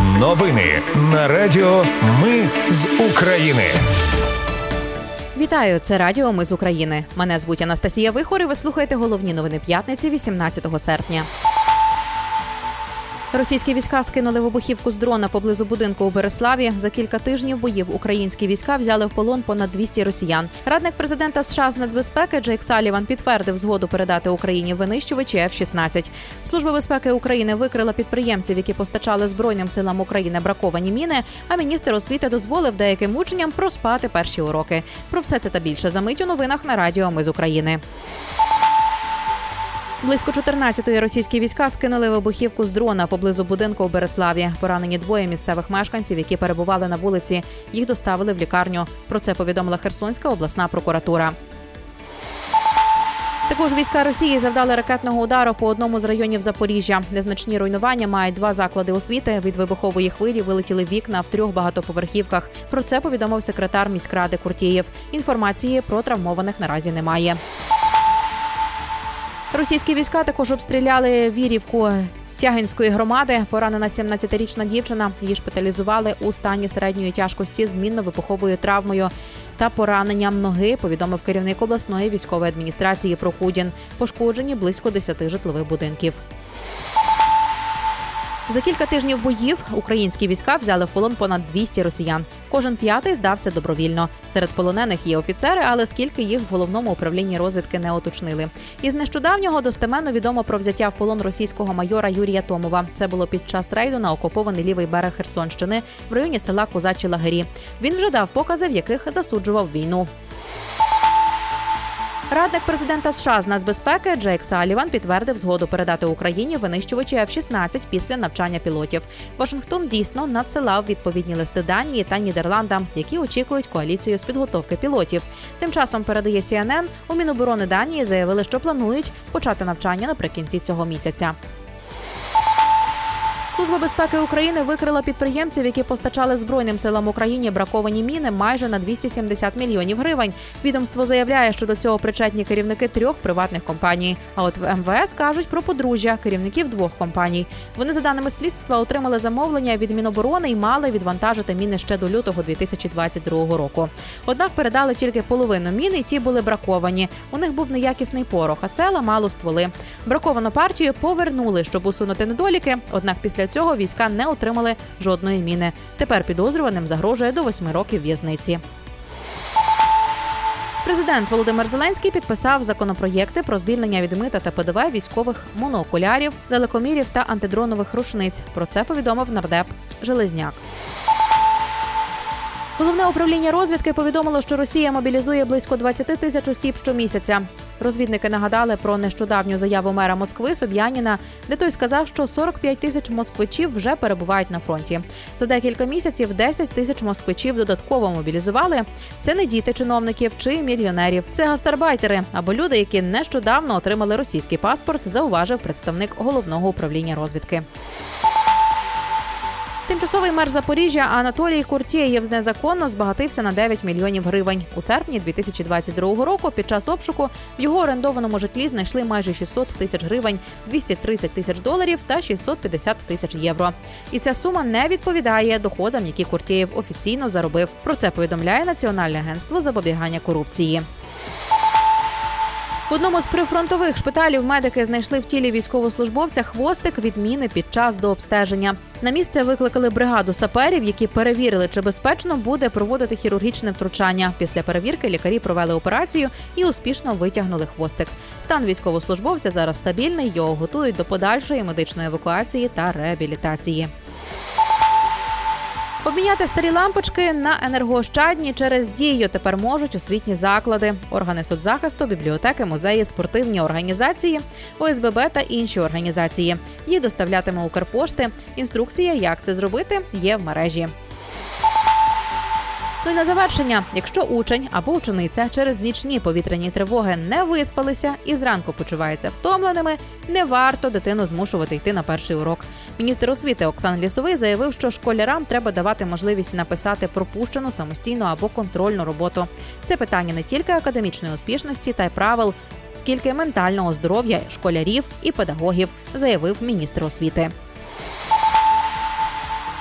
Новини на Радіо Ми з України. Вітаю, це Радіо Ми з України. Мене звуть Анастасія Вихор і Ви слухаєте головні новини п'ятниці, 18 серпня. Російські війська скинули вибухівку з дрона поблизу будинку у Береславі. За кілька тижнів боїв українські війська взяли в полон понад 200 росіян. Радник президента США з нацбезпеки Джейк Саліван підтвердив згоду передати Україні винищувачі F-16. Служба безпеки України викрила підприємців, які постачали збройним силам України браковані міни. А міністр освіти дозволив деяким учням проспати перші уроки. Про все це та більше за мить у новинах на радіо Ми з України. Близько 14-ї російські війська скинули вибухівку з дрона поблизу будинку у Береславі. Поранені двоє місцевих мешканців, які перебували на вулиці. Їх доставили в лікарню. Про це повідомила Херсонська обласна прокуратура. Також війська Росії завдали ракетного удару по одному з районів Запоріжжя. Незначні руйнування мають два заклади освіти. Від вибухової хвилі вилетіли вікна в трьох багатоповерхівках. Про це повідомив секретар міськради Куртієв. Інформації про травмованих наразі немає. Російські війська також обстріляли Вірівку. Тягинської громади поранена 17-річна дівчина. Її шпиталізували у стані середньої тяжкості з мінно-вибуховою травмою та пораненням ноги. Повідомив керівник обласної військової адміністрації Прокудін. Пошкоджені близько 10 житлових будинків. За кілька тижнів боїв українські війська взяли в полон понад 200 росіян. Кожен п'ятий здався добровільно. Серед полонених є офіцери, але скільки їх в головному управлінні розвідки не уточнили. Із нещодавнього достеменно відомо про взяття в полон російського майора Юрія Томова. Це було під час рейду на окупований лівий берег Херсонщини в районі села Козачі Лагері. Він вже дав покази, в яких засуджував війну. Радник президента США з нацбезпеки Джейк Саліван підтвердив згоду передати Україні винищувачі F-16 після навчання пілотів. Вашингтон дійсно надсилав відповідні листи Данії та Нідерландам, які очікують коаліцію з підготовки пілотів. Тим часом передає CNN, у Міноборони Данії заявили, що планують почати навчання наприкінці цього місяця. Служба безпеки України викрила підприємців, які постачали збройним силам України браковані міни майже на 270 мільйонів гривень. Відомство заявляє, що до цього причетні керівники трьох приватних компаній. А от в МВС кажуть про подружжя керівників двох компаній. Вони за даними слідства отримали замовлення від Міноборони і мали відвантажити міни ще до лютого 2022 року. Однак передали тільки половину мін, і ті були браковані. У них був неякісний порох, а це ламало стволи. Браковану партію повернули, щоб усунути недоліки. Однак після цього війська не отримали жодної міни. Тепер підозрюваним загрожує до восьми років в'язниці. Президент Володимир Зеленський підписав законопроєкти про звільнення від мита та ПДВ військових моноокулярів, далекомірів та антидронових рушниць. Про це повідомив нардеп Железняк. Головне управління розвідки повідомило, що Росія мобілізує близько 20 тисяч осіб щомісяця. Розвідники нагадали про нещодавню заяву мера Москви Соб'яніна, де той сказав, що 45 тисяч москвичів вже перебувають на фронті. За декілька місяців 10 тисяч москвичів додатково мобілізували. Це не діти чиновників чи мільйонерів, це гастарбайтери або люди, які нещодавно отримали російський паспорт, зауважив представник головного управління розвідки. Тимчасовий мер Запоріжжя Анатолій Куртєєв незаконно збагатився на 9 мільйонів гривень. У серпні 2022 року під час обшуку в його орендованому житлі знайшли майже 600 тисяч гривень, 230 тисяч доларів та 650 тисяч євро. І ця сума не відповідає доходам, які Куртєєв офіційно заробив. Про це повідомляє Національне агентство запобігання корупції. В одному з прифронтових шпиталів медики знайшли в тілі військовослужбовця хвостик від міни під час до обстеження. На місце викликали бригаду саперів, які перевірили, чи безпечно буде проводити хірургічне втручання. Після перевірки лікарі провели операцію і успішно витягнули хвостик. Стан військовослужбовця зараз стабільний. Його готують до подальшої медичної евакуації та реабілітації. Обміняти старі лампочки на енергоощадні через дію тепер можуть освітні заклади, органи соцзахисту, бібліотеки, музеї, спортивні організації, ОСББ та інші організації. Їх доставлятиме Укрпошти. Інструкція, як це зробити, є в мережі. Ну і на завершення, якщо учень або учениця через нічні повітряні тривоги не виспалися і зранку почуваються втомленими, не варто дитину змушувати йти на перший урок. Міністр освіти Оксан Лісовий заявив, що школярам треба давати можливість написати пропущену самостійну або контрольну роботу. Це питання не тільки академічної успішності та й правил, скільки ментального здоров'я школярів і педагогів, заявив міністр освіти.